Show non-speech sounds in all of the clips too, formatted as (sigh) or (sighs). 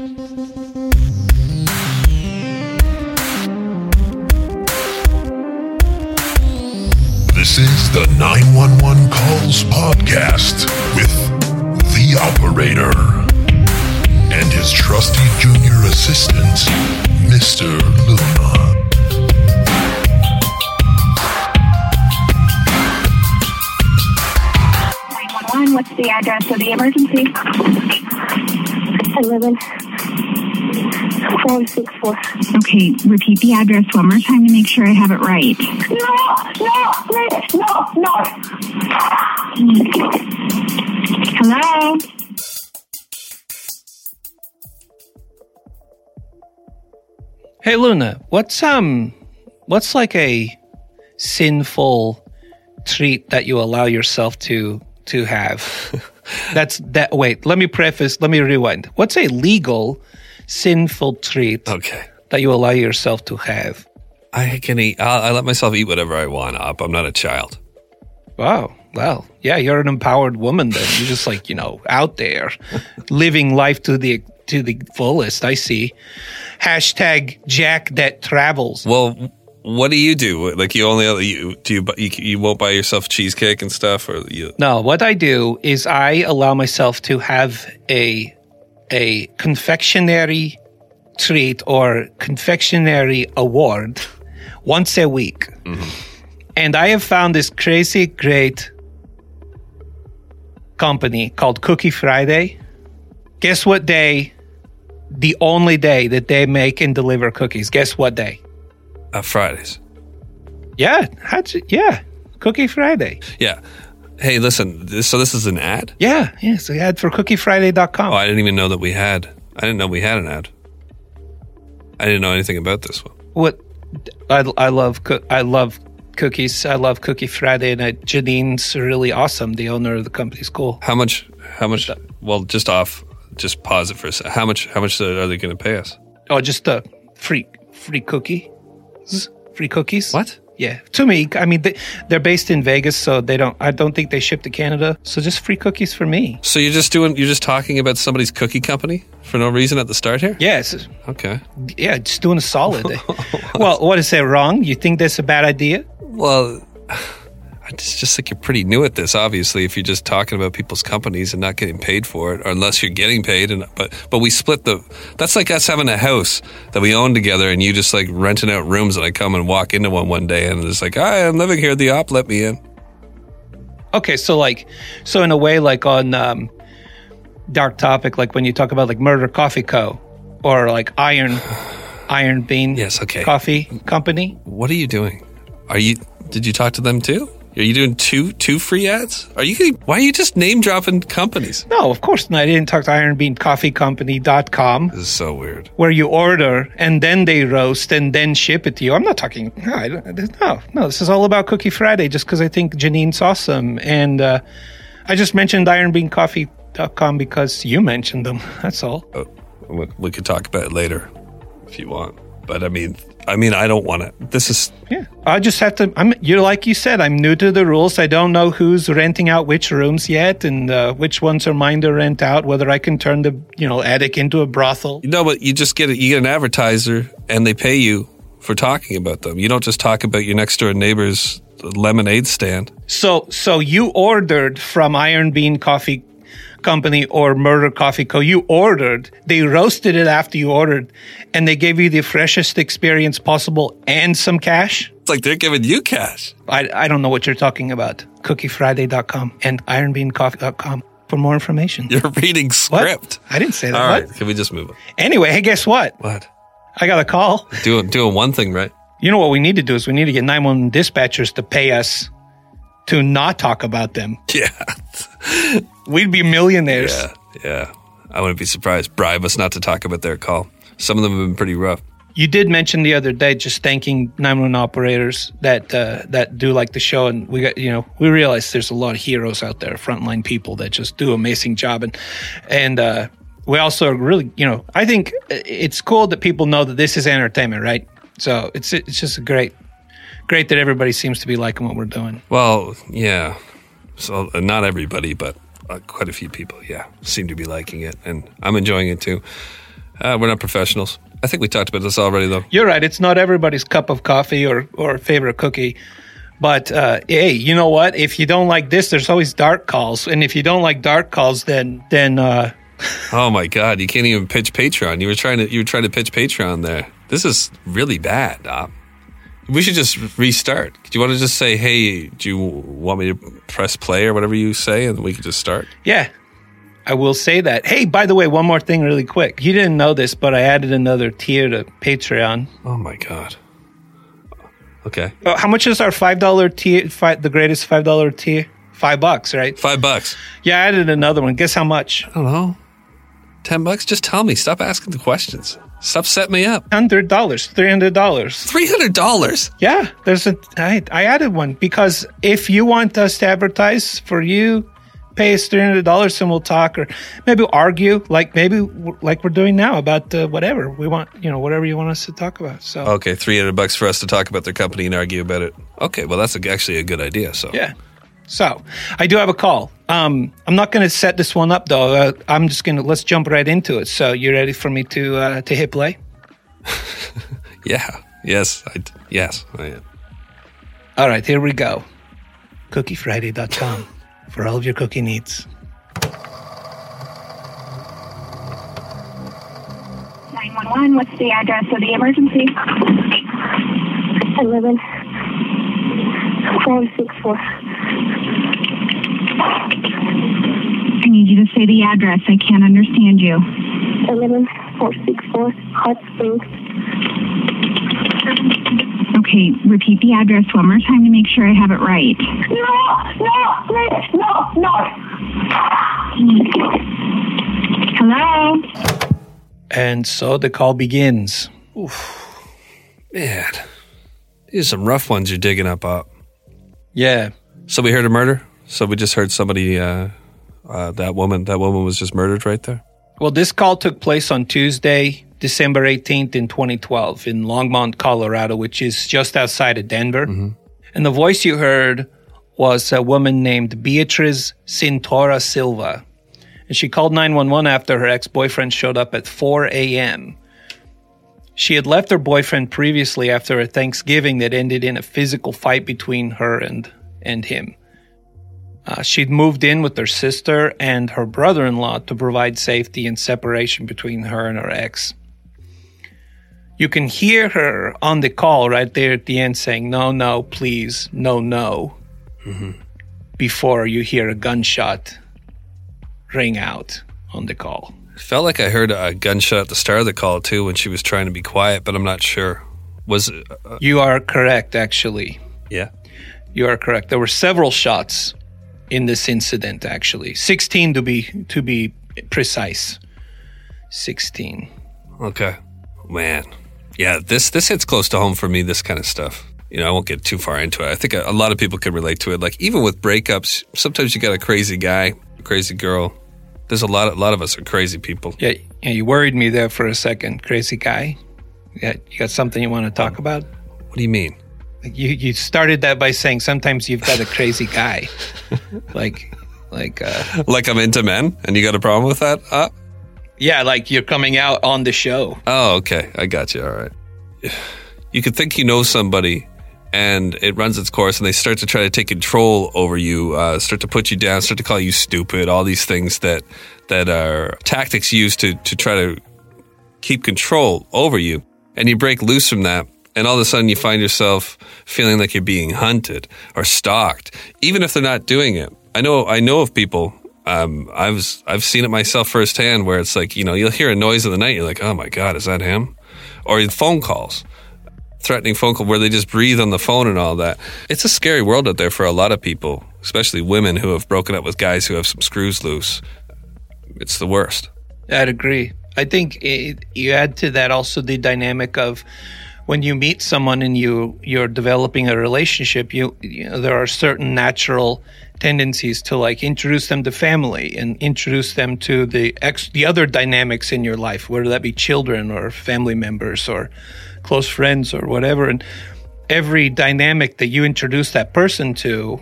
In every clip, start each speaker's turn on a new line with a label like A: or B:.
A: This is the 911 Calls Podcast with the operator and his trusty junior assistant, Mr. Luna.
B: One, what's the address of the emergency?
C: 11 464.
B: Okay, repeat the address one more time to make sure I have it right.
C: No, no, no, no.
B: Hello?
D: Hey Luna, what's um what's like a sinful treat that you allow yourself to to have? (laughs) That's that wait, let me preface, let me rewind. What's a legal sinful treat
E: Okay.
D: that you allow yourself to have?
E: I can eat. I, I let myself eat whatever I want. Up. I'm not a child.
D: Wow. Well, yeah, you're an empowered woman then. You're just like, you know, out there (laughs) living life to the to the fullest. I see. Hashtag Jack that travels.
E: Well, what do you do? Like you only you do you bu- you, you won't buy yourself cheesecake and stuff, or you?
D: No, what I do is I allow myself to have a a confectionery treat or confectionery award once a week. And I have found this crazy great company called Cookie Friday. Guess what day? The only day that they make and deliver cookies. Guess what day?
E: Uh, Fridays.
D: Yeah, how'd you, yeah, Cookie Friday.
E: Yeah. Hey, listen. This, so this is an ad.
D: Yeah, yeah. So ad for cookiefriday.com.
E: Oh, I didn't even know that we had. I didn't know we had an ad. I didn't know anything about this one.
D: what I, I love I love cookies. I love Cookie Friday, and I, Janine's really awesome. The owner of the company's cool.
E: How much? How much? Well, just off. Just pause it for a second. How much? How much are they going to pay us?
D: Oh, just a free free cookie, free cookies.
E: What?
D: Yeah, to me. I mean, they, they're based in Vegas, so they don't. I don't think they ship to Canada. So just free cookies for me.
E: So you're just doing? You're just talking about somebody's cookie company for no reason at the start here?
D: Yes.
E: Okay.
D: Yeah, just doing a solid. (laughs) well, what is that wrong? You think that's a bad idea?
E: Well, it's just like you're pretty new at this. Obviously, if you're just talking about people's companies and not getting paid for it, or unless you're getting paid, and but but we split the. That's like us having a house that we own together, and you just like renting out rooms, and I come and walk into one one day, and it's like, hi, I'm living here. The op let me in.
D: Okay, so like, so in a way, like on um, Dark Topic, like when you talk about like Murder Coffee Co. or like Iron (sighs) Iron Bean
E: Yes, okay.
D: Coffee Company.
E: What are you doing? Are you? Did you talk to them too? Are you doing two two free ads? Are you? Getting, why are you just name dropping companies?
D: No, of course not. I didn't talk to ironbeancoffeecompany.com
E: This is so weird.
D: where you order and then they roast and then ship it to you. I'm not talking. No, I no, no. This is all about Cookie Friday just because I think Janine's awesome. And uh, I just mentioned ironbeancoffee.com because you mentioned them. (laughs) That's all.
E: We, we could talk about it later if you want. But I mean, I mean, I don't want to. This is
D: Yeah, I just have to. I'm. You're like you said. I'm new to the rules. I don't know who's renting out which rooms yet, and uh, which ones are mine to rent out. Whether I can turn the you know attic into a brothel.
E: no, but you just get it. You get an advertiser, and they pay you for talking about them. You don't just talk about your next door neighbor's lemonade stand.
D: So, so you ordered from Iron Bean Coffee Company or Murder Coffee Co. You ordered. They roasted it after you ordered, and they gave you the freshest experience possible and some cash.
E: It's like they're giving you cash.
D: I, I don't know what you're talking about. CookieFriday.com and IronBeanCoffee.com for more information.
E: You're reading
D: What?
E: script.
D: I didn't say that.
E: All right, What? can we just move on?
D: Anyway, hey, guess what?
E: What?
D: I got a call.
E: Doing doing one thing right.
D: You know what we need to do is we need to get 911 dispatchers to pay us to not talk about them. (laughs)
E: Yeah,
D: We'd be millionaires.
E: yeah, yeah. I wouldn't be surprised. Bribe us not to talk about their call. Some of them have been pretty rough.
D: You did mention the other day just thanking 911 operators that uh, that do like the show, and we got you know we realize there's a lot of heroes out there, frontline people that just do amazing job, and and uh, we also really you know I think it's cool that people know that this is entertainment, right? So it's it's just a great great that everybody seems to be liking what we're doing.
E: Well, yeah. So uh, not everybody, but uh, quite a few people, yeah, seem to be liking it, and I'm enjoying it too. Uh, we're not professionals. I think we talked about this already, though.
D: You're right. It's not everybody's cup of coffee or, or favorite cookie. But uh, hey, you know what? If you don't like this, there's always dark calls. And if you don't like dark calls, then then uh, (laughs)
E: Oh my God, you can't even pitch Patreon. You were trying to you were trying to pitch Patreon there. This is really bad. Doc. We should just restart. Do you want to just say, "Hey, do you want me to press play or whatever you say," and we can just start?
D: yeah, I will say that. Hey, by the way, one more thing, really quick. You didn't know this, but I added another tier to Patreon.
E: Oh my God. Okay,
D: Oh, how much is our five dollar tier? Five, the greatest five dollar tier? Five bucks, right?
E: five bucks.
D: Yeah, I added another one. Guess how much?
E: I don't know. Ten bucks. Just tell me. Stop asking the questions. Setting me up.
D: Hundred dollars, three hundred dollars.
E: Three hundred dollars.
D: Yeah, there's a. I, I added one because if you want us to advertise for you, pay us three hundred dollars and we'll talk, or maybe argue, like maybe like we're doing now about uh, whatever we want. You know, whatever you want us to talk about. So
E: Okay, three hundred bucks for us to talk about their company and argue about it. Okay, well that's a, actually a good idea. So
D: yeah. So I do have a call. Um, I'm not going to set this one up though. Uh, I'm just going to let's jump right into it. So you ready for me to uh, to hit play? (laughs)
E: yeah, yes, I, yes, I am.
D: All right, here we go. CookieFriday.com (laughs) for all of your cookie needs.
B: Nine one one. What's the address of the emergency?
C: Eleven four six four.
B: I need you to say the address. I can't understand you.
C: Eleven four six four Hot Springs.
B: Okay, repeat the address one more time to make sure I have it right.
C: No, no, no, no.
B: Hello.
D: And so the call begins. Oof.
E: Man, these are some rough ones you're digging up. Up.
D: Yeah.
E: So we heard a murder. So we just heard somebody. Uh, uh, that woman. That woman was just murdered right there.
D: Well, this call took place on Tuesday, December 18th in 2012 in Longmont, Colorado, which is just outside of Denver. And the voice you heard was a woman named Beatriz Cintora Silva. And she called 911 after her ex boyfriend showed up at 4 a.m. She had left her boyfriend previously after a Thanksgiving that ended in a physical fight between her and, and him. Uh, she'd moved in with her sister and her brother in law to provide safety and separation between her and her ex. You can hear her on the call right there at the end saying, No, no, please, no, no, before you hear a gunshot ring out on the call.
E: Felt like I heard a gunshot at the start of the call too when she was trying to be quiet, but I'm not sure. Was it? Uh,
D: You are correct, actually.
E: yeah.
D: You are correct. There were several shots in this incident, actually. 16 to be to be precise. 16.
E: Okay. Man. Yeah, this this hits close to home for me, this kind of stuff. You know, I won't get too far into it. I think a, a lot of people can relate to it. Like even with breakups, sometimes you got a crazy guy, a crazy girl. There's a lot of, a lot of us are crazy people.
D: Yeah, yeah, you worried me there for a second, crazy guy. Yeah, you got something you want to talk about?
E: What do you mean?
D: You, you started that by saying sometimes you've got a crazy guy, (laughs) like, like, uh,
E: Like I'm into men and you got a problem with that? Uh,
D: yeah, like you're coming out on the show.
E: oh, okay. I got you. All right. You could think you know somebody and it runs its course and they start to try to take control over you, uh, start to put you down, start to call you stupid, all these things that, that are tactics used to, to try to keep control over you. And you break loose from that. And all of a sudden you find yourself feeling like you're being hunted or stalked, even if they're not doing it. I know, I know of people, um, I've, I've seen it myself firsthand where it's like, you know, you'll hear a noise in the night. You're like, oh my God, is that him? Or phone calls, threatening phone call where they just breathe on the phone and all that. It's a scary world out there for a lot of people, especially women who have broken up with guys who have some screws loose. It's the worst.
D: I'd agree. I think it, you add to that also the dynamic of when you meet someone and you you're developing a relationship. You, you know, there are certain natural tendencies to like introduce them to family and introduce them to the ex the other dynamics in your life, whether that be children or family members or close friends or whatever. And every dynamic that you introduce that person to,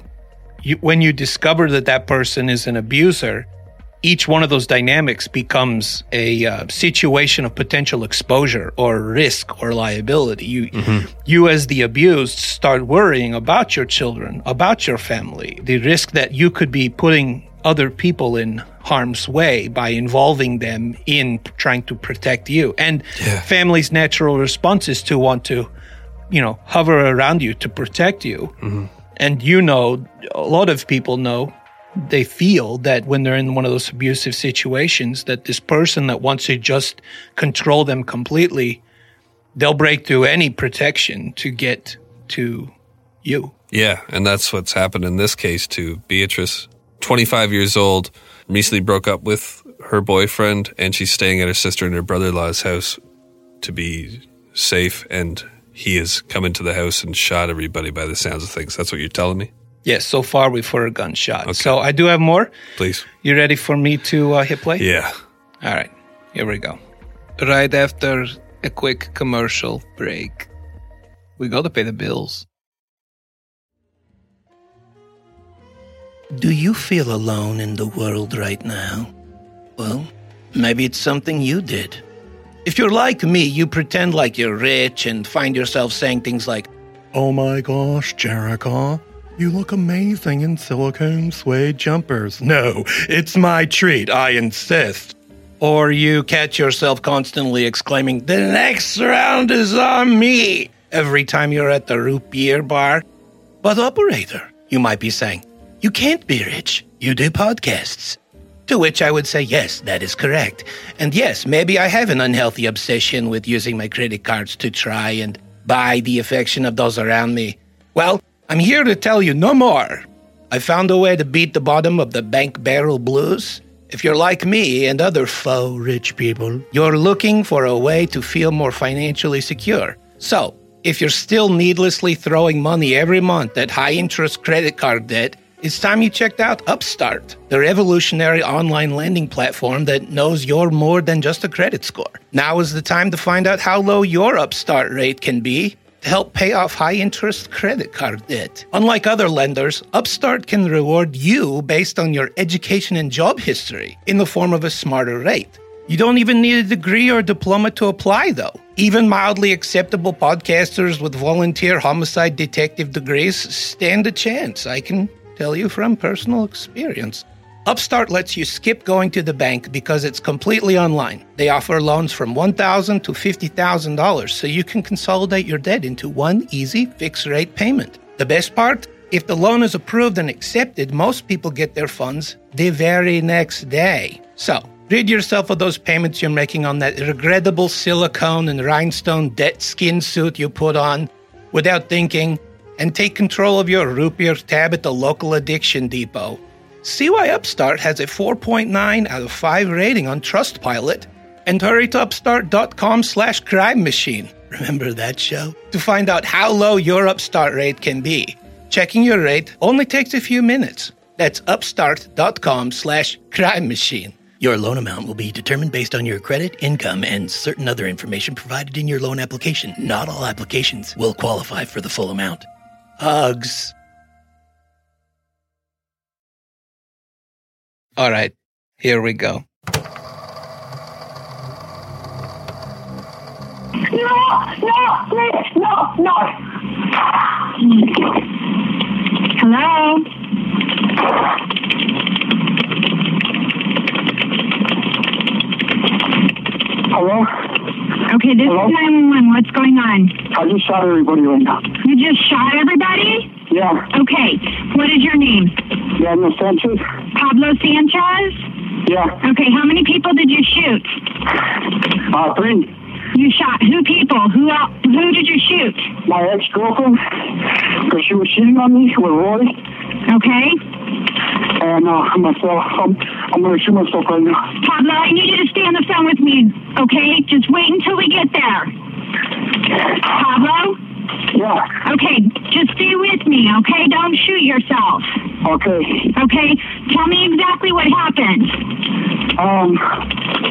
D: you, when you discover that that person is an abuser,
F: each one of those dynamics becomes a uh, situation of potential exposure or risk or liability. You, you as the abused start worrying about your children, about your family, the risk that you could be putting other people in harm's way by involving them in trying to protect you. And
E: Yeah.
F: family's natural response is to want to, you know, hover around you to protect you. And you know, a lot of people know they feel that when they're in one of those abusive situations that this person that wants to just control them completely they'll break through any protection to get to you
E: Yeah, and that's what's happened in this case to Beatrice. 25 years old, recently broke up with her boyfriend, and she's staying at her sister and her brother in law's house to be safe. And he has come into the house and shot everybody by the sounds of things. That's what you're telling me?
F: Yes so far we've heard a gunshot so i do have more
E: Please.
F: you ready for me to uh, hit play
E: Yeah.
F: all right here we go right after a quick commercial break we got to pay the bills
D: Do you feel alone in the world right now? Well, maybe it's something you did. If you're like me, you pretend like you're rich and find yourself saying things like,
G: Oh my gosh, Jericho, you look amazing in silicone suede jumpers. No, it's my treat, I insist.
D: or you catch yourself constantly exclaiming, The next round is on me, every time you're at the root beer bar. But, operator, you might be saying, You can't be rich. You do podcasts. To which I would say, Yes, that is correct. And yes, maybe I have an unhealthy obsession with using my credit cards to try and buy the affection of those around me. Well, I'm here to tell you no more. I found a way to beat the bottom of the bank barrel blues. If you're like me and other faux rich people, you're looking for a way to feel more financially secure. So, if you're still needlessly throwing money every month at high interest credit card debt, it's time you checked out Upstart, the revolutionary online lending platform that knows you're more than just a credit score. Now is the time to find out how low your Upstart rate can be to help pay off high interest credit card debt. Unlike other lenders, Upstart can reward you based on your education and job history in the form of a smarter rate. You don't even need a degree or diploma to apply, though. Even mildly acceptable podcasters with volunteer homicide detective degrees stand a chance, I can tell you from personal experience. Upstart lets you skip going to the bank because it's completely online. They offer loans from 1,000 to $50,000 so you can consolidate your debt into one easy fixed rate payment. The best part? If the loan is approved and accepted, most people get their funds the very next day. So, rid yourself of those payments you're making on that regrettable silicone and rhinestone debt skin suit you put on without thinking and take control of your root tab at the local addiction depot. Why Upstart has a 4.9 out of 5 rating on Trustpilot and hurry to upstart.com slash crime machine. (laughs) Remember that show? To find out how low your Upstart rate can be. Checking your rate only takes a few minutes. That's upstart.com slash crime machine. Your loan amount will be determined based on your credit, income, and certain other information provided in your loan application. Not all applications will qualify for the full amount. Hugs.
F: All right here we go
C: No, no, please, no, no.
B: Hello?
C: Hello?
B: Okay, this
C: Hello?
B: is 911. What's going on?
C: I just shot everybody right now.
B: You just shot everybody?
C: Yeah,
B: Okay, what is your name?
C: Daniel Sanchez.
B: Pablo Sanchez?
C: Yeah,
B: Okay, how many people did you shoot?
C: uh, three.
B: You shot who people? Who el- who did you shoot?
C: My ex-girlfriend, because she was cheating on me with Roy,
B: Okay?
C: and uh, myself. I'm, I'm going to shoot myself right now.
B: Pablo, I need you to stay on the phone with me, okay? Just wait until we get there. Pablo?
C: Yeah,
B: Okay, just stay with me, okay? Don't shoot yourself.
C: Okay.
B: Okay? Tell me exactly what happened.
C: Um,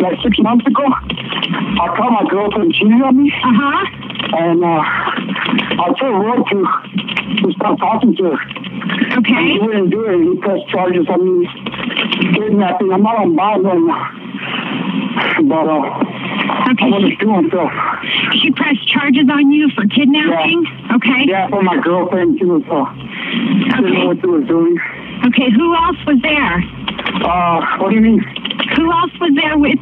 C: like six months ago, I caught my girlfriend cheating on me,
B: Uh-huh.
C: and uh, I told Roy to, to stop talking to her.
B: Okay.
C: He wouldn't do it. He pressed charges on me. kidnapping. I'm not on bond right now. But, uh, I
B: Okay.
C: want to do himself.
B: She pressed charges on you for kidnapping? Okay.
C: Yeah, for my girlfriend, she was, uh, know what she was doing.
B: Okay, who else was there?
C: Uh, what do you mean?
B: Who else was there with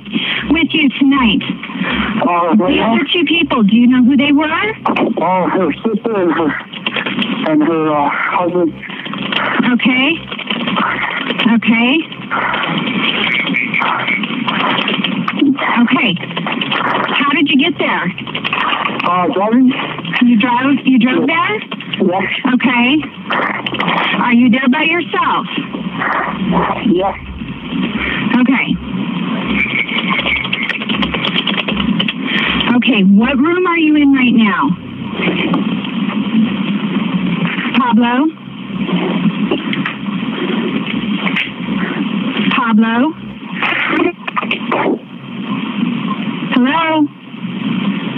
B: with you tonight?
C: Uh, right
B: The
C: now?
B: other two people, do you know who they were?
C: Oh, her sister and her, and her, uh, husband.
B: Okay. Okay. Okay. How did you get there?
C: Uh, driving?
B: You drove you drove there?
C: Yeah.
B: Okay. Are you there by yourself?
C: Yeah.
B: Okay. Okay, what room are you in right now? Pablo? Pablo? Hello?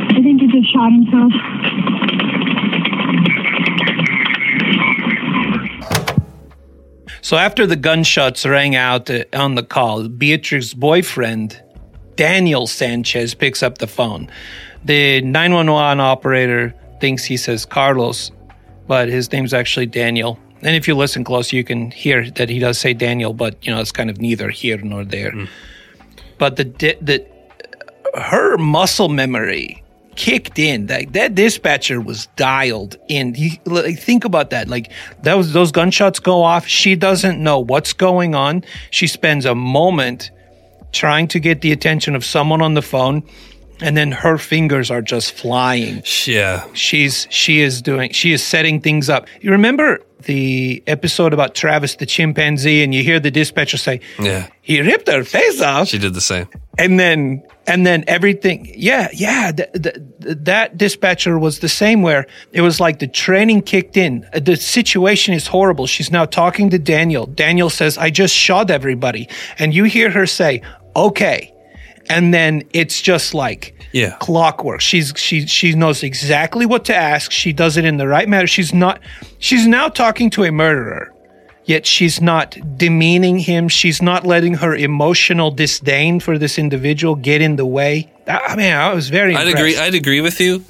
B: I think he just shot himself.
D: So after the gunshots rang out uh, on the call, Beatrix's boyfriend, Daniel Sanchez, picks up the phone. The 911 operator thinks he says Carlos, but his name's actually Daniel. And if you listen close, you can hear that he does say Daniel, but you know it's kind of neither here nor there. But the the her muscle memory kicked in. That that dispatcher was dialed in. He, like, think about that. Like those those gunshots go off. She doesn't know what's going on. She spends a moment trying to get the attention of someone on the phone, and then her fingers are just flying.
E: Yeah.
D: She's she is doing she is setting things up. You remember the episode about Travis the chimpanzee, and you hear the dispatcher say,
E: Yeah.
D: "He ripped her face off."
E: She did the same.
D: and then and then everything yeah yeah th- th- th- that dispatcher was the same where it was like the training kicked in Uh, the situation is horrible she's now talking to daniel daniel says i just shot everybody and you hear her say okay and then it's just like
E: Yeah.
D: clockwork she's she she knows exactly what to ask she does it in the right manner she's not she's now talking to a murderer yet she's not demeaning him. She's not letting her emotional disdain for this individual get in the way. Ah, I I mean, I was very.
E: I'd
D: impressed.
E: agree. I'd agree with you.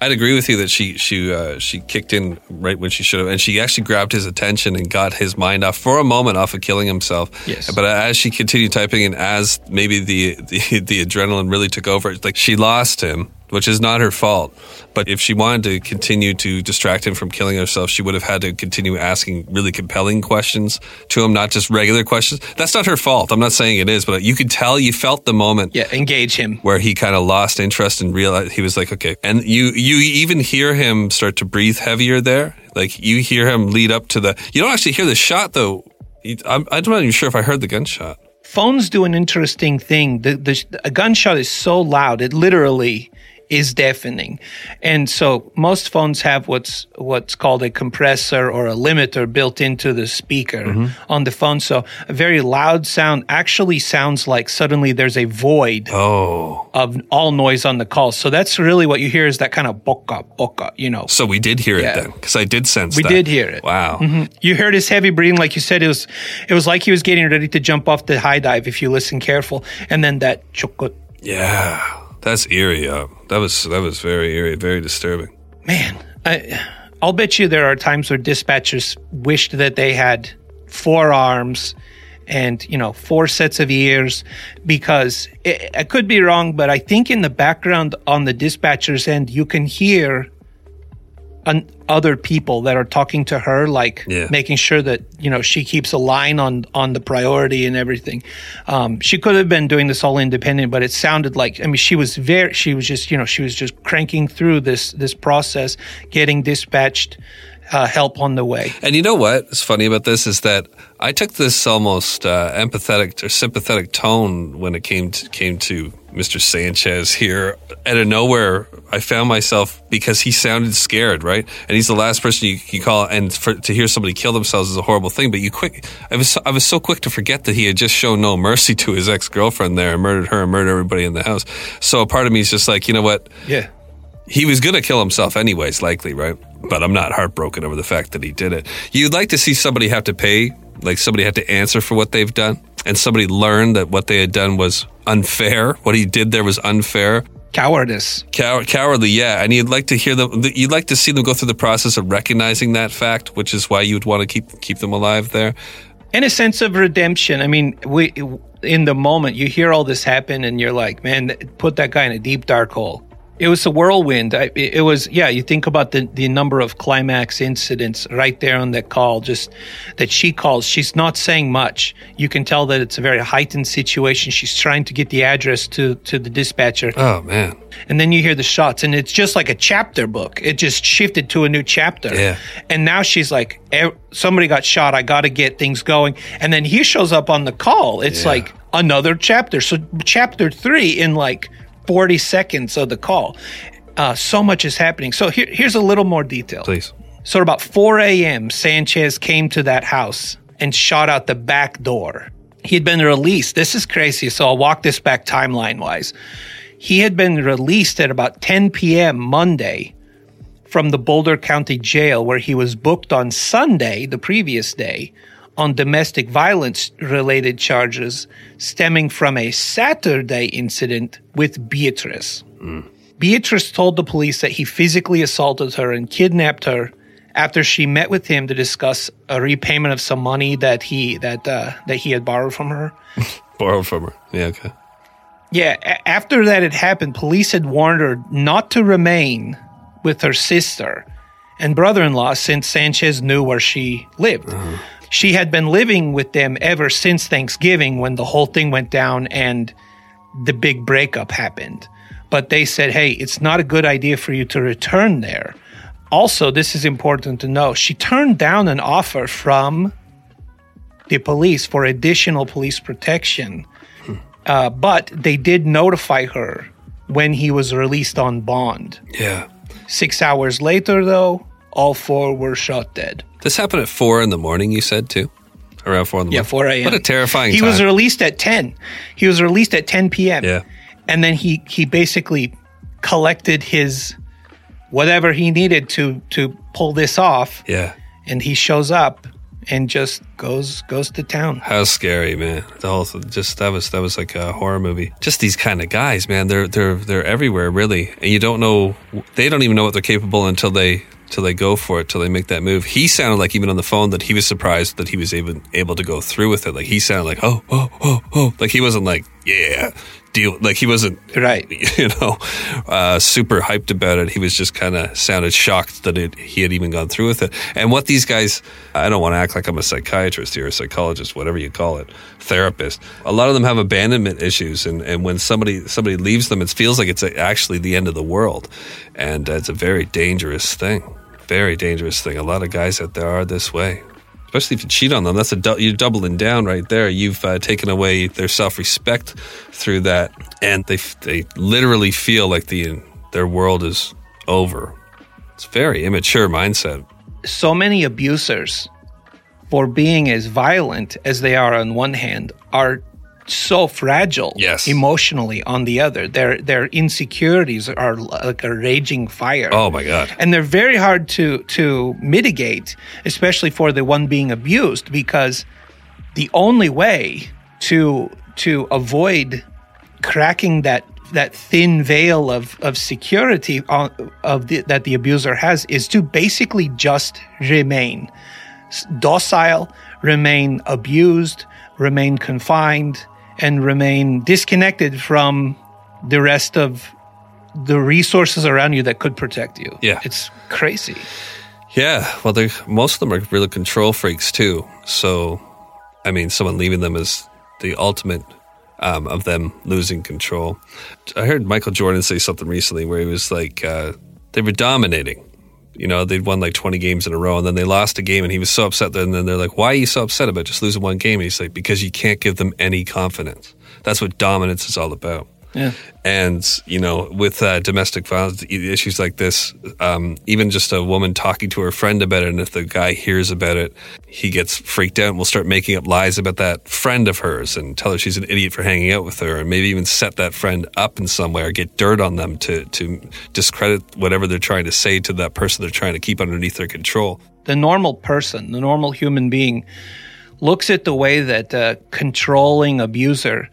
E: I'd agree with you that she she uh, she kicked in right when she should have, and she actually grabbed his attention and got his mind off for a moment off of killing himself.
D: Yes.
E: But as she continued typing, and as maybe the the, (laughs) the adrenaline really took over, it's like she lost him, which is not her fault. But if she wanted to continue to distract him from killing herself, she would have had to continue asking really compelling questions to him, not just regular questions. That's not her fault. I'm not saying it is, but you could tell you felt the moment
D: Yeah, engage him.
E: where he kind of lost interest and realized he was like, okay. And you you even hear him start to breathe heavier there. Like you hear him lead up to the. You don't actually hear the shot though. I'm, I'm not even sure if I heard the gunshot.
D: Phones do an interesting thing. The, the a gunshot is so loud; it literally is deafening. And so most phones have what's what's called a compressor or a limiter built into the speaker on the phone. So a very loud sound actually sounds like suddenly there's a void
E: Oh,
D: of all noise on the call. So that's really what you hear is that kind of boca boca, you know.
E: so we did hear
D: Yeah.
E: it then because I did sense.
D: We
E: that.
D: did hear it. Mm-hmm.
E: Wow.
D: You heard his heavy breathing, like you said. It was, it was like he was getting ready to jump off the high dive. If you listen careful, and then that chukut,
E: Yeah, that's eerie. Uh, that was that was very eerie, very disturbing.
D: man. I, I'll bet you there are times where dispatchers wished that they had four arms and you know four sets of ears because it, I could be wrong, but I think in the background on the dispatcher's end you can hear an, other people that are talking to her, like
E: Yeah.
D: making sure that you know she keeps a line on on the priority and everything. Um, she could have been doing this all independent, but it sounded like I mean she was very she was just you know she was just cranking through this this process, getting dispatched uh, help on the way.
E: And you know what is funny about this is that I took this almost uh, empathetic or sympathetic tone when it came to, came to Mr. Sanchez here. Out of nowhere, I found myself because he sounded scared, right? And he's the last person you, you call, and for, to hear somebody kill themselves is a horrible thing. But you quick, I was so- I was so quick to forget that he had just shown no mercy (laughs) to his ex girlfriend there and murdered her and murdered everybody in the house. So a part of me is just like, you know what?
D: Yeah.
E: He was going to kill himself anyways, likely, right? But I'm not heartbroken over the fact that he did it. You'd like to see somebody have to pay, like somebody have to answer for what they've done. and somebody learned that what they had done was unfair, what he did there was unfair.
D: Cowardice.
E: Cow- cowardly, yeah, and you'd like to hear them. You'd like to see them go through the process of recognizing that fact, which is why you'd want to keep keep them alive there.
D: And a sense of redemption. I mean, we in the moment you hear all this happen, and you're like, man, put that guy in a deep dark hole. It was a whirlwind. I, it was, yeah. You think about the the number of climax incidents right there on that call, just that she calls. She's not saying much. You can tell that it's a very heightened situation. She's trying to get the address to to the dispatcher.
E: Oh man!
D: And then you hear the shots, and it's just like a chapter book. It just shifted to a new chapter.
E: Yeah.
D: And now she's like, "Eh, somebody got shot. I got to get things going. And then he shows up on the call. It's
E: Yeah.
D: like another chapter. So chapter three in like 40 seconds of the call. Uh, so much is happening. So here, here's a little more detail.
E: Please.
D: So at about 4 a.m., Sanchez came to that house and shot out the back door. He had been released. This is crazy. So I'll walk this back timeline wise. He had been released at about 10 p.m. Monday from the Boulder County Jail, where he was booked on Sunday, the previous day, on domestic violence related charges stemming from a Saturday incident with Beatrice. Beatrice told the police that he physically assaulted her and kidnapped her after she met with him to discuss a repayment of some money that he that uh, that he had borrowed from her. (laughs)
E: Borrowed from her. Yeah. Okay.
D: Yeah, a- after that had happened, police had warned her not to remain with her sister and brother-in-law since Sanchez knew where she lived. She had been living with them ever since Thanksgiving when the whole thing went down and the big breakup happened. But they said, "Hey, it's not a good idea for you to return there." Also, this is important to know. She turned down an offer from the police for additional police protection uh, but they did notify her when he was released on bond.
E: Yeah.
D: Six hours later, though, all four were shot dead.
E: This happened at four in the morning. You said too. Around four in the
D: Yeah,
E: morning.
D: 4 a.m.
E: What a terrifying.
D: He
E: time.
D: was released at 10. He was released at 10 p.m.
E: Yeah.
D: And then he, he basically collected his whatever he needed to to pull this off.
E: Yeah.
D: And he shows up and just goes goes to town.
E: How scary, man! The whole th- just that was that was like a horror movie. Just these kind of guys, man. They're they're they're everywhere, really, and you don't know. They don't even know what they're capable until they till they go for it, till they make that move. He sounded like even on the phone that he was surprised that he was even able to go through with it. Like he sounded like oh oh oh oh, like he wasn't like yeah deal. Like he wasn't
D: Right. (laughs)
E: you know, uh, super hyped about it. He was just kind of sounded shocked that it, he had even gone through with it. And what these guys, I don't want to act like I'm a psychiatrist here, a psychologist, whatever you call it, therapist. A lot of them have abandonment issues, and, and when somebody somebody leaves them, it feels like it's actually the end of the world, and uh, it's a very dangerous thing. Very dangerous thing. A lot of guys out there are this way especially if you cheat on them. That's a du- you're doubling down right there. You've uh, taken away their self respect through that, and they they literally feel like the their world is over. It's very immature mindset.
D: so many abusers, for being as violent as they are on one hand, are so fragile
E: Yes.
D: emotionally on the other. Their their insecurities are like a raging fire.
E: Oh my god.
D: And they're very hard to to mitigate, especially for the one being abused, because the only way to to avoid cracking that that thin veil of of security on, of the, that the abuser has is to basically just remain docile, remain abused, remain confined, and remain disconnected from the rest of the resources around you that could protect you.
E: Yeah.
D: it's crazy.
E: Yeah, well, they most of them are really control freaks too. So, I mean, someone leaving them is the ultimate um, of them losing control. I heard Michael Jordan say something recently where he was like, uh, they were dominating. You know, they'd won like 20 games in a row and then they lost a game and he was so upset. And then they're like, why are you so upset about just losing one game? And he's like, because you can't give them any confidence. That's what dominance is all about.
D: Yeah.
E: And you know, with uh, domestic violence issues like this, um, even just a woman talking to her friend about it, and if the guy hears about it, he gets freaked out and will start making up lies about that friend of hers and tell her she's an idiot for hanging out with her, and maybe even set that friend up in some way or get dirt on them to to discredit whatever they're trying to say to that person they're trying to keep underneath their control.
D: the normal person, the normal human being looks at the way that a controlling abuser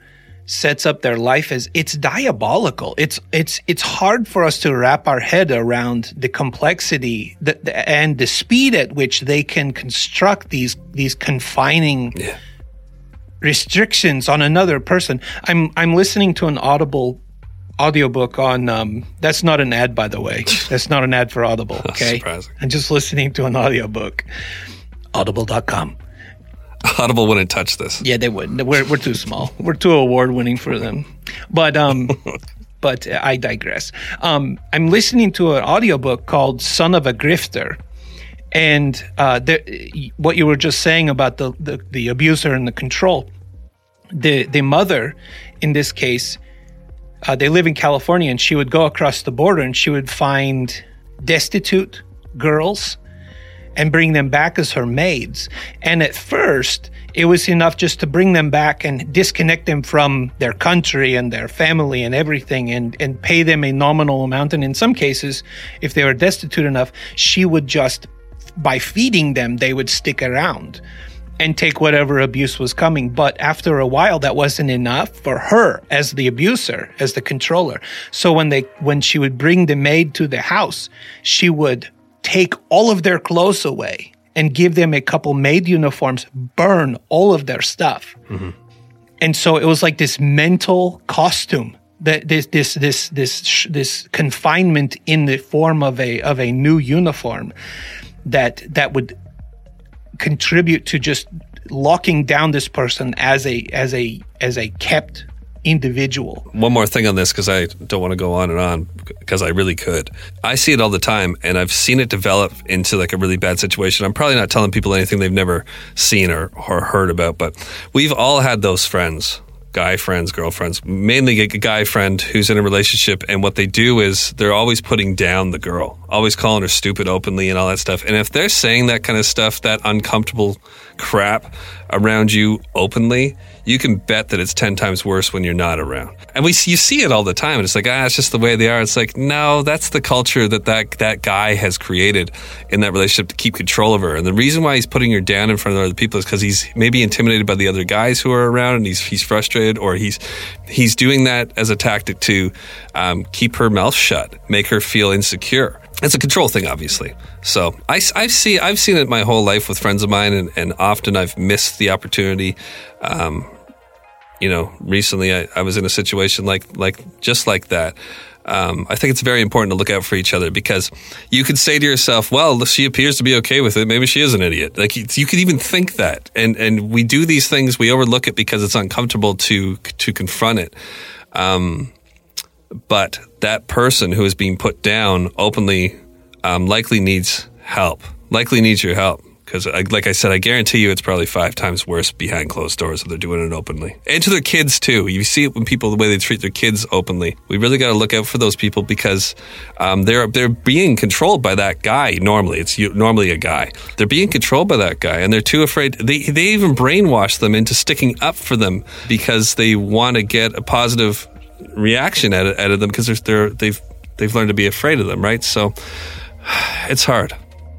D: sets up their life as it's diabolical. It's it's it's hard for us to wrap our head around the complexity that, and the speed at which they can construct these these confining
E: Yeah.
D: restrictions on another person. I'm I'm listening to an Audible audiobook on um that's not an ad by the way. (laughs) That's not an ad for Audible, okay? I'm just listening to an audiobook. Audible.com. (laughs)
E: Audible wouldn't touch this.
D: Yeah, they wouldn't. We're we're too small. We're too award winning for them. But um, (laughs) but I digress. Um, I'm listening to an audiobook called "Son of a Grifter," and uh, there, what you were just saying about the, the the abuser and the control. The the mother, in this case, uh, they live in California, and she would go across the border and she would find destitute girls and bring them back as her maids. And at first, it was enough just to bring them back and disconnect them from their country and their family and everything and, and pay them a nominal amount. And in some cases, if they were destitute enough, she would just, by feeding them, they would stick around and take whatever abuse was coming. But after a while, that wasn't enough for her as the abuser, as the controller. So when they, when she would bring the maid to the house, she would take all of their clothes away and give them a couple maid uniforms, burn all of their stuff. Mm-hmm. And so it was like this mental costume that this this this this this confinement in the form of a of a new uniform that that would contribute to just locking down this person as a as a as a kept individual.
E: One more thing on this because I don't want to go on and on because I really could. I see it all the time and I've seen it develop into like a really bad situation. I'm probably not telling people anything they've never seen or, or heard about, but we've all had those friends. Guy friends, girlfriends, mainly a guy friend who's in a relationship, and what they do is they're always putting down the girl, always calling her stupid openly and all that stuff. And if they're saying that kind of stuff, that uncomfortable crap around you openly, you can bet that it's 10 times worse when you're not around. And we you see it all the time. And it's like, ah, it's just the way they are. It's like, no, that's the culture that that, that guy has created in that relationship to keep control of her. And the reason why he's putting her down in front of other people is because he's maybe intimidated by the other guys who are around and he's, he's frustrated or he's, he's doing that as a tactic to um, keep her mouth shut, make her feel insecure it's a control thing, obviously. So I, I see, I've seen it my whole life with friends of mine, and, and often I've missed the opportunity. Um, you know, recently I, I was in a situation like like just like that. Um, I think it's very important to look out for each other because you could say to yourself, "Well, she appears to be okay with it. Maybe she is an idiot." Like you, you could even think that, and and we do these things. We overlook it because it's uncomfortable to to confront it. Um, but that person who is being put down openly um, likely needs help. Likely needs your help because, like I said, I guarantee you, it's probably five times worse behind closed doors if they're doing it openly, and to their kids too. You see it when people the way they treat their kids openly. We really got to look out for those people because um, they're they're being controlled by that guy. Normally, it's normally a guy. They're being controlled by that guy, and they're too afraid. They they even brainwash them into sticking up for them because they want to get a positive reaction out of them because they're they've they've learned to be afraid of them, right? So (sighs) it's hard.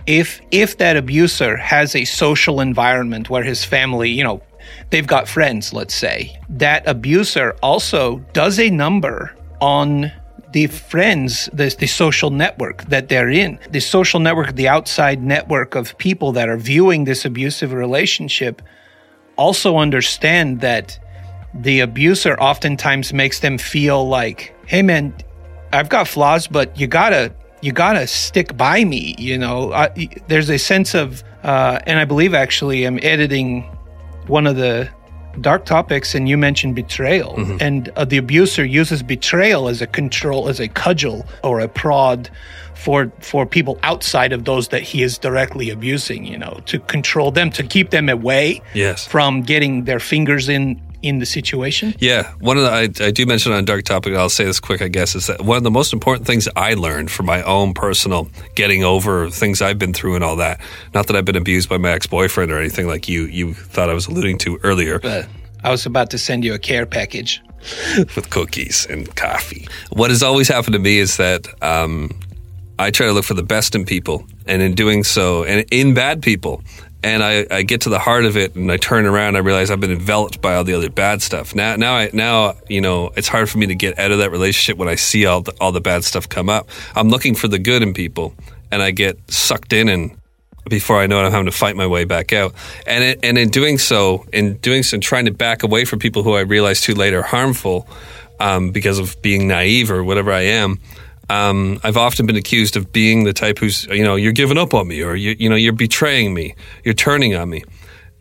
D: If if that abuser has a social environment where his family, you know, they've got friends, let's say, that abuser also does a number on the friends, the, the social network that they're in, the social network, the outside network of people that are viewing this abusive relationship also understand that the abuser oftentimes makes them feel like, hey man, I've got flaws, but you gotta you gotta stick by me. You know, I, there's a sense of, uh, and I believe actually I'm editing one of the dark topics, and you mentioned betrayal, and uh, the abuser uses betrayal as a control, as a cudgel or a prod for for people outside of those that he is directly abusing. You know, to control them, to keep them away
E: Yes.
D: from getting their fingers in in the situation.
E: Yeah, one of the I, I do mention on Dark Topic. I'll say this quick, I guess, is that one of the most important things I learned from my own personal getting over things I've been through and all that. Not that I've been abused by my ex boyfriend or anything like you you thought I was alluding to earlier.
D: But I was about to send you a care package. (laughs)
E: with cookies and coffee. What has always happened to me is that um, I try to look for the best in people, and in doing so, and in bad people, and I, I get to the heart of it and I turn around I realize I've been enveloped by all the other bad stuff. Now now I now you know it's hard for me to get out of that relationship when I see all the, all the bad stuff come up. I'm looking for the good in people and I get sucked in and before I know it I'm having to fight my way back out. And it, and in doing so in doing so and trying to back away from people who I realize too late are harmful um, because of being naive or whatever I am um, I've often been accused of being the type who's, you know, you're giving up on me or you, you know, you're betraying me, you're turning on me.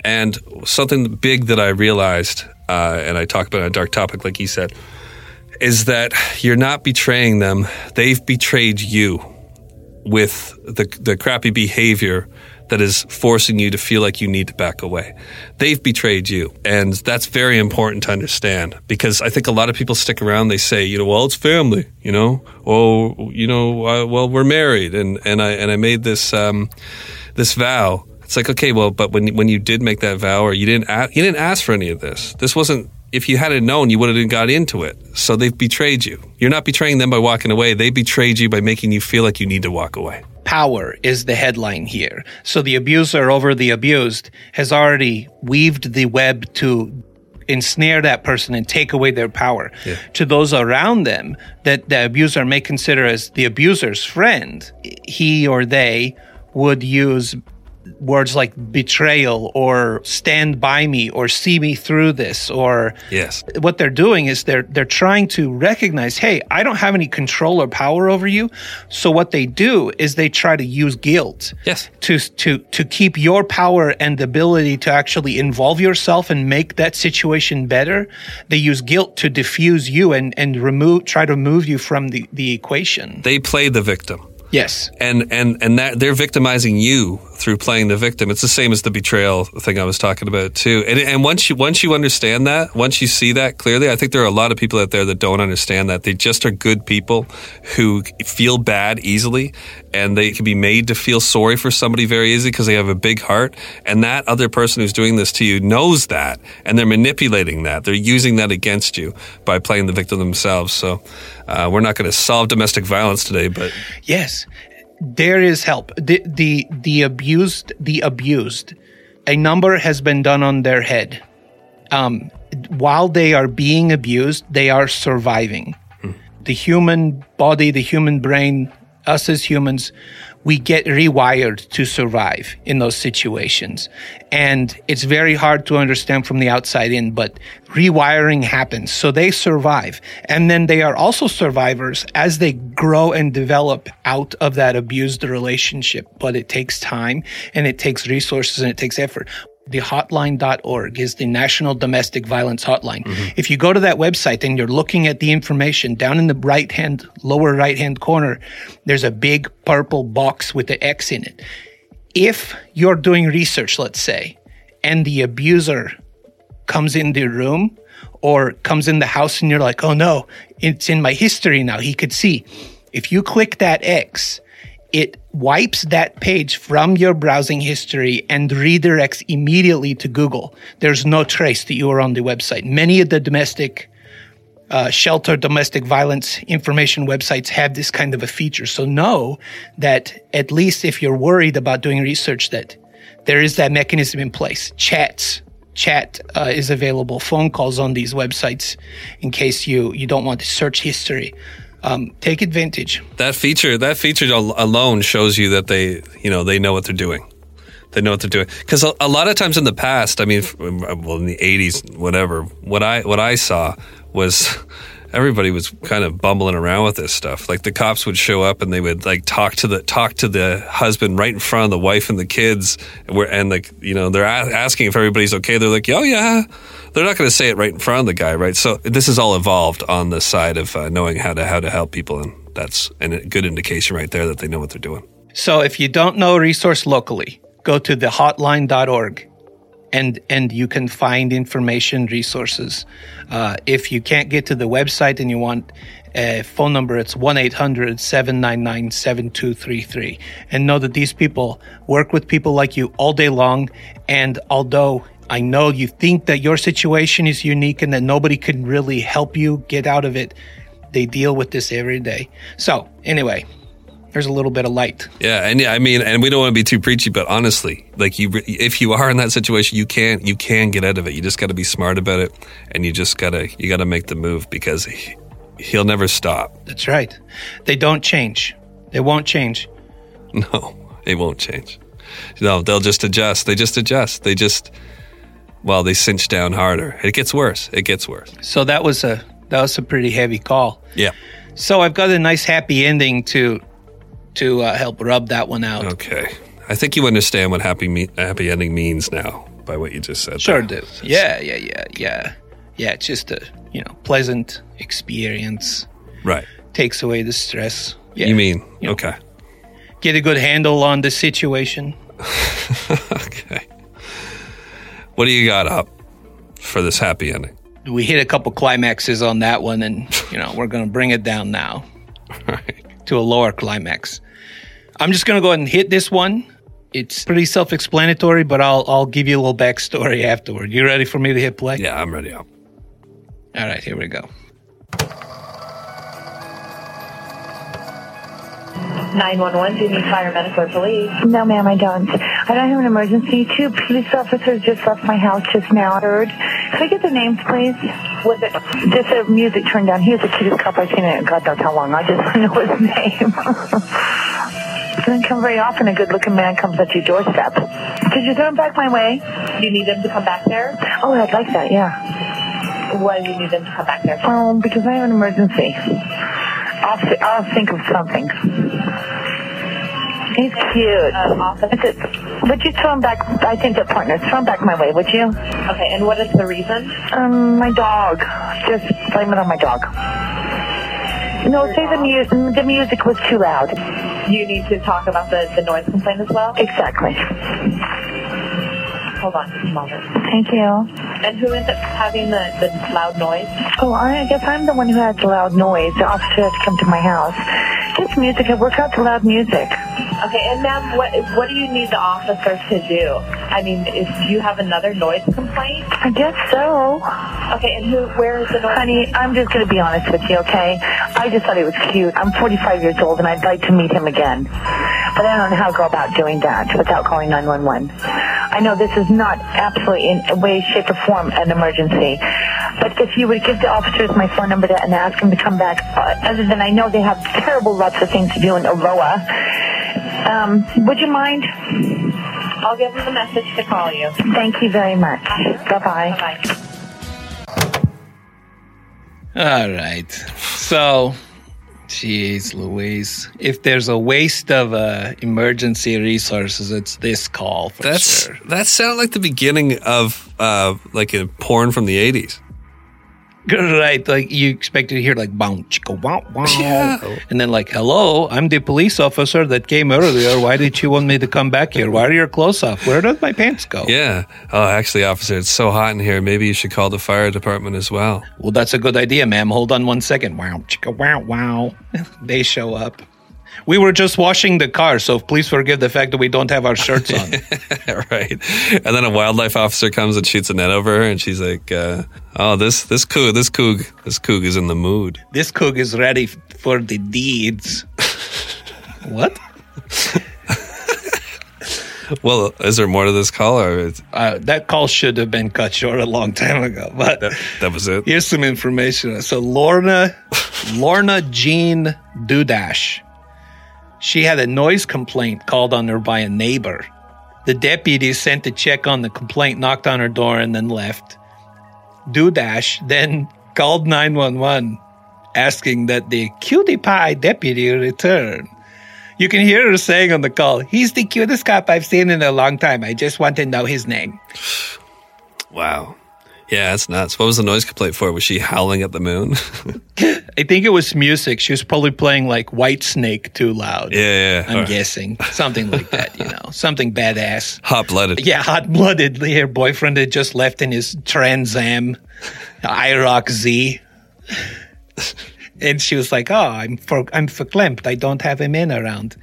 E: And something big that I realized, uh, and I talk about a dark topic, like he said, is that you're not betraying them. They've betrayed you with the, the crappy behavior that is forcing you to feel like you need to back away. They've betrayed you. And that's very important to understand because I think a lot of people stick around. They say, you know, well, it's family, you know, oh, you know, uh, well, we're married. And, and I, and I made this, um, this vow. It's like, okay, well, but when, when you did make that vow or you didn't, ask, you didn't ask for any of this. This wasn't, if you hadn't known, you would have got into it. So they've betrayed you. You're not betraying them by walking away. They betrayed you by making you feel like you need to walk away
D: power is the headline here. So the abuser over the abused has already weaved the web to ensnare that person and take away their power. Yeah. To those around them that the abuser may consider as the abuser's friend, he or they would use words like betrayal or stand by me or see me through this or
E: yes.
D: what they're doing is they're they're trying to recognize hey i don't have any control or power over you. So what they do is they try to use guilt
E: yes.
D: to to to keep your power and ability to actually involve yourself and make that situation better. They use guilt to diffuse you and and remove try to move you from the the equation.
E: They play the victim
D: Yes.
E: And and and that they're victimizing you through playing the victim. It's the same as the betrayal thing I was talking about too. And and once you once you understand that, once you see that clearly, I think there are a lot of people out there that don't understand that. They just are good people who feel bad easily and they can be made to feel sorry for somebody very easily because they have a big heart. And that other person who's doing this to you knows that and they're manipulating that. They're using that against you by playing the victim themselves. So uh, we're not going to solve domestic violence today, but
D: yes, there is help. The, the the abused the abused, a number has been done on their head. Um, while they are being abused, they are surviving. Hmm. The human body, the human brain, us as humans, we get rewired to survive in those situations. And it's very hard to understand from the outside in, but rewiring happens. So they survive. And then they are also survivors as they grow and develop out of that abused relationship. But it takes time and it takes resources and it takes effort the hotline.org is the National Domestic Violence Hotline. Mm-hmm. If you go to that website and you're looking at the information down in the right hand, lower right hand corner, there's a big purple box with the X in it. If you're doing research, let's say, and the abuser comes in the room or comes in the house and you're like, oh no, it's in my history now, he could see. If you click that X, it wipes that page from your browsing history and redirects immediately to Google. There's no trace that you are on the website. Many of the domestic uh, shelter domestic violence information websites have this kind of a feature. So know that at least if you're worried about doing research, that there is that mechanism in place. Chats, chat uh, is available. Phone calls on these websites in case you you don't want to search history um, take advantage.
E: That feature, that feature alone shows you that they, you know, they know what they're doing. They know what they're doing because a, a, lot of times in the past, I mean, well, in the '80s, whatever, what I what I saw was everybody was kind of bumbling around with this stuff. Like the cops would show up and they would like talk to the talk to the husband right in front of the wife and the kids, and, and like you know they're asking if everybody's okay. They're like, oh yeah, they're not going to say it right in front of the guy, right? So this is all evolved on the side of uh, knowing how to how to help people, and that's a good indication right there that they know what they're doing.
D: So if you don't know a resource locally, go to the hotline.org and and you can find information resources. Uh, if you can't get to the website and you want a phone number, it's 1 800 799 7233. And know that these people work with people like you all day long. And although I know you think that your situation is unique and that nobody can really help you get out of it. They deal with this every day. So, anyway, there's a little bit of light.
E: Yeah, and yeah, I mean, and we don't want to be too preachy, but honestly, like you, if you are in that situation, you can't. you can get out of it. You just got to be smart about it, and you just gotta you gotta make the move because he, he'll never stop.
D: That's right. They don't change. They won't change. (laughs)
E: No, it won't change. No, they'll just adjust. They just adjust. They just well, they cinch down harder. It gets worse. It gets worse.
D: So that was a that was a pretty heavy call.
E: Yeah.
D: So I've got a nice happy ending to to uh, help rub that one out.
E: Okay. I think you understand what happy me- happy ending means now by what you just said.
D: Sure
E: there.
D: do. Yeah, yeah, yeah, yeah. Yeah, it's just a, you know, pleasant experience.
E: Right.
D: Takes away the stress. Yeah.
E: You mean
D: You know.
E: okay.
D: Get a good handle on the situation. (laughs)
E: okay. What do you got up for this happy ending?
D: We hit a couple climaxes on that one and, you know, we're going to bring it down now (laughs)
E: Right.
D: To a lower climax. I'm just going to go ahead and hit this one. It's pretty self-explanatory, but I'll I'll give you a little backstory afterward. You ready for me to hit play?
E: Yeah, I'm ready.
D: All right, here we go.
H: 911, do you need paramedic or police?
I: No, ma'am, I don't. I don't have an emergency. Two police officers just left my house just now. Third. Could I get their names, please?
H: Was it
I: Just the music turned down. He was the cutest cop I've seen in God knows how long. I just know his name. (laughs) Doesn't come very often. A good-looking man comes at your doorstep. Could you throw him back my way?
H: do you need them to come back there?
I: Oh, I'd like that. Yeah.
H: Why do you need them to come back there?
I: Um, because I have an emergency. I'll th- I'll think of something. He's cute. It, would you throw him back? I think they're partners. Throw him back my way, would you?
H: Okay, and what is the reason?
I: Um, my dog. Just blame it on my dog. No, say the music. the music was too loud.
H: You need to talk about the, the noise complaint as well?
I: Exactly.
H: Hold on just a moment.
I: Thank you.
H: And who is it having the, the loud noise?
I: Oh, I guess I'm the one who had the loud noise. The officer had to come to my house. Just music. I work out the loud music.
H: Okay, and ma'am, what what do you need the officer to do? I mean, is do you have another noise complaint?
I: I guess so.
H: Okay, and who? Where is the noise?
I: Honey, I'm just going to be honest with you, okay? I just thought he was cute. I'm 45 years old and I'd like to meet him again. But I don't know how to go about doing that without calling 911. I know this is not absolutely in a way, shape, or form an emergency. But if you would give the officers my phone number to, and ask them to come back, uh, other than I know they have terrible lots of things to do in Aloha, um, would you mind?
H: I'll give them the message to call you.
I: Thank you very much. Bye-bye.
H: Bye-bye.
D: All right. So, jeez, Louise, if there's a waste of uh, emergency resources, it's this call for
E: That's
D: sure.
E: that sounded like the beginning of uh, like a porn from the '80s. (laughs)
D: Right, like you expected to hear like bow chicka wow wow, (laughs)
E: Yeah.
D: and then like hello, I'm the police officer that came earlier. Why did you want me to come back here? Why are your clothes off? Where did my pants go?
E: Yeah. Oh, actually, officer, it's so hot in here. Maybe you should call the fire department as well.
D: Well, that's a good idea, ma'am. Hold on one second. Wow, chicka wow wow. (laughs) they show up. We were just washing the car, so please forgive the fact that we don't have our shirts on. (laughs)
E: right. And then a wildlife officer comes and shoots a net over her, and she's like, uh, "Oh, this this coog, this coog, this coog is in the mood."
D: this cook is ready for the deeds. (laughs) what?
E: Well, is there more to this call, or
D: Uh, that call should have been cut short a long time ago, (laughs) but
E: that, that was it?
D: here's some information. So Lorna, Lorna Jean Dudash, she had a noise complaint called on her by a neighbor. The deputy sent to check on the complaint, knocked on her door, and then left. Dudash then called 911 asking that the cutie pie deputy return. You can hear her saying on the call, He's the cutest cop I've seen in a long time. I just want to know his name.
E: Wow. Yeah, that's nuts. What was the noise complaint for? Was she howling at the moon? (laughs)
D: I think it was music. She was probably playing like Whitesnake too loud.
E: yeah, yeah.
D: I'm
E: Or
D: guessing. Something like that, you know, (laughs) something badass.
E: Hot blooded.
D: Yeah, hot blooded. Her boyfriend had just left in his Trans Am IROC Z. (laughs) And she was like, "Oh, I'm for I'm verklempt. I don't have a man around.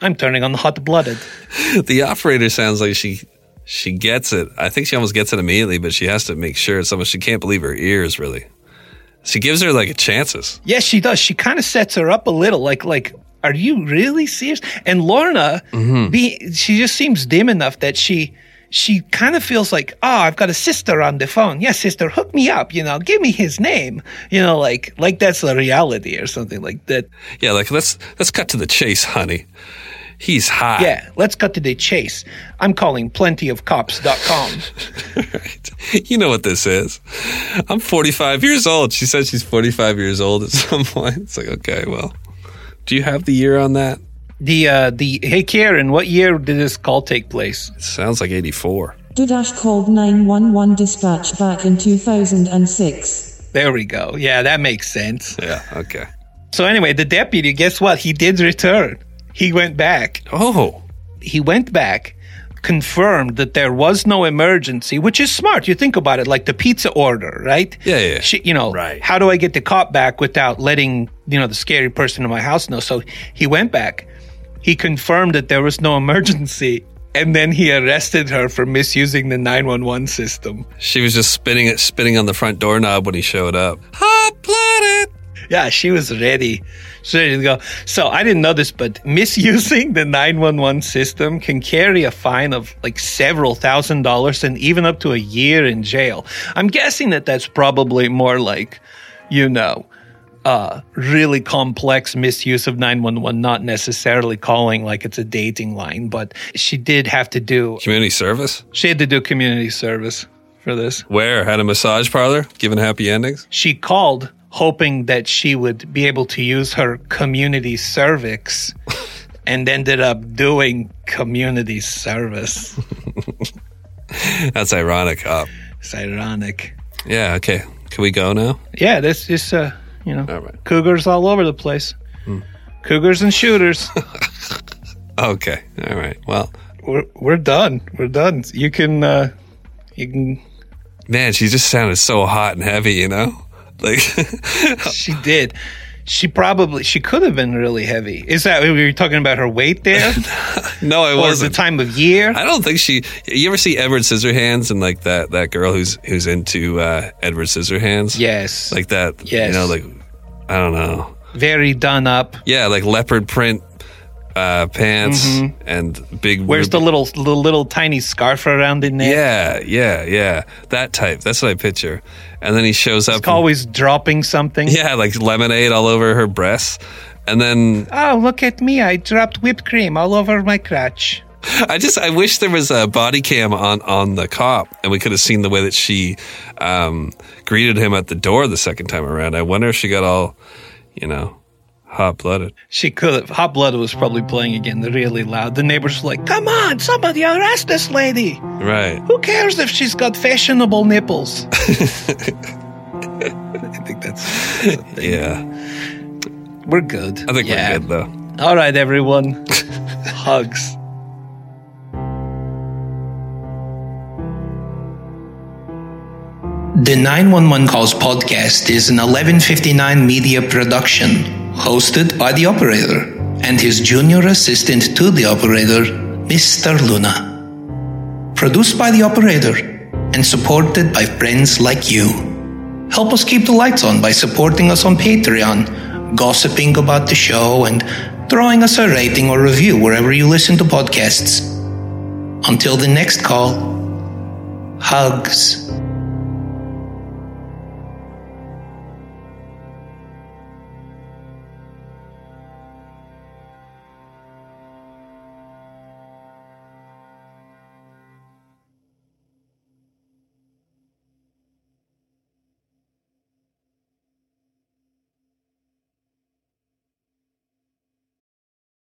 D: I'm turning on hot blooded."
E: The operator sounds like she she gets it. I think she almost gets it immediately, but she has to make sure it's almost she can't believe her ears really. She gives her like a chances.
D: Yes, she does. She kind of sets her up a little, like like Are you really serious? And Lorna, mm-hmm. be, she just seems dim enough that she she kind of feels like, oh, I've got a sister on the phone. Yeah, sister, hook me up. You know, give me his name. You know, like like that's a reality or something like that.
E: Yeah, like let's let's cut to the chase, honey. He's hot.
D: Yeah, let's cut to the chase. I'm calling plentyofcops.com. (laughs)
E: right. You know what this is. I'm 45 years old. She said she's 45 years old at (laughs) some point. It's like, okay, well, do you have the year on that?
D: The uh the hey Karen, what year did this call take place?
E: It sounds like 84.
J: Dudash called 911 dispatch back in 2006.
D: There we go. Yeah, that makes sense.
E: Yeah, okay.
D: So anyway, the deputy, guess what? He did return. He went back.
E: Oh,
D: He went back, confirmed that there was no emergency, which is smart. You think about it, like the pizza order, right?
E: Yeah, yeah.
D: She, you know,
E: Right.
D: how do I get the cop back without letting you know the scary person in my house know? So he went back. He confirmed that there was no (laughs) emergency, and then he arrested her for misusing the nine one one system.
E: she was just spinning it, spinning on the front doorknob when he showed up. Hot blooded.
D: Yeah, she was ready. She's ready to go. So I didn't know this, but misusing the 911 system can carry a fine of like several thousand dollars and even up to a year in jail. I'm guessing that that's probably more like, you know, uh, really complex misuse of 911, not necessarily calling like it's a dating line, but she did have to do,
E: Community service?
D: she had to do community service for this.
E: Where? Had a massage parlor? Giving happy endings?
D: She called hoping that she would be able to use her community cervix (laughs) and ended up doing community service. (laughs)
E: That's ironic. Up.
D: It's ironic.
E: Yeah, okay. Can we go now?
D: Yeah, this is, uh, you know,
E: All right.
D: cougars all over the place. Cougars and shooters. (laughs)
E: Okay. All right. Well,
D: we're, we're done. We're done. You can, uh, you can,
E: man, she just sounded so hot and heavy, you know? Like, (laughs)
D: she did. She probably, she could have been really heavy. Is that, we were you talking about her weight there? (laughs)
E: no, it
D: was the time of year?
E: I don't think she. You ever see Edward Scissorhands and like that that girl who's who's into uh, Edward Scissorhands?
D: Yes.
E: like that.
D: Yes.
E: you know, like I don't know.
D: Very done up.
E: Yeah, like leopard print uh, pants and big.
D: Where's the little, the little tiny scarf around the neck?
E: Yeah, yeah, yeah. That type. That's what I picture. And then he shows up.
D: It's always dropping something.
E: yeah, like lemonade all over her breasts. And then
D: Oh, look at me. I dropped whipped cream all over my crotch.
E: I just I wish there was a body cam on on the cop and we could have seen the way that she um, greeted him at the door the second time around. I wonder if she got all, you know, hot blooded.
D: She could have. Hot blooded was probably playing again really loud. The neighbors were like, come on, somebody arrest this lady.
E: Right.
D: Who cares if she's got fashionable nipples? (laughs) I think that's.
E: Yeah.
D: We're good.
E: I think
D: Yeah.
E: we're good though.
D: All right, everyone. (laughs) Hugs. The 911 Calls podcast is an 1159 media production hosted by the operator and his junior assistant to the operator, Mr. Luna. Produced by the operator and supported by friends like you. Help us keep the lights on by supporting us on Patreon, gossiping about the show, and throwing us a rating or review wherever you listen to podcasts. Until the next call, hugs.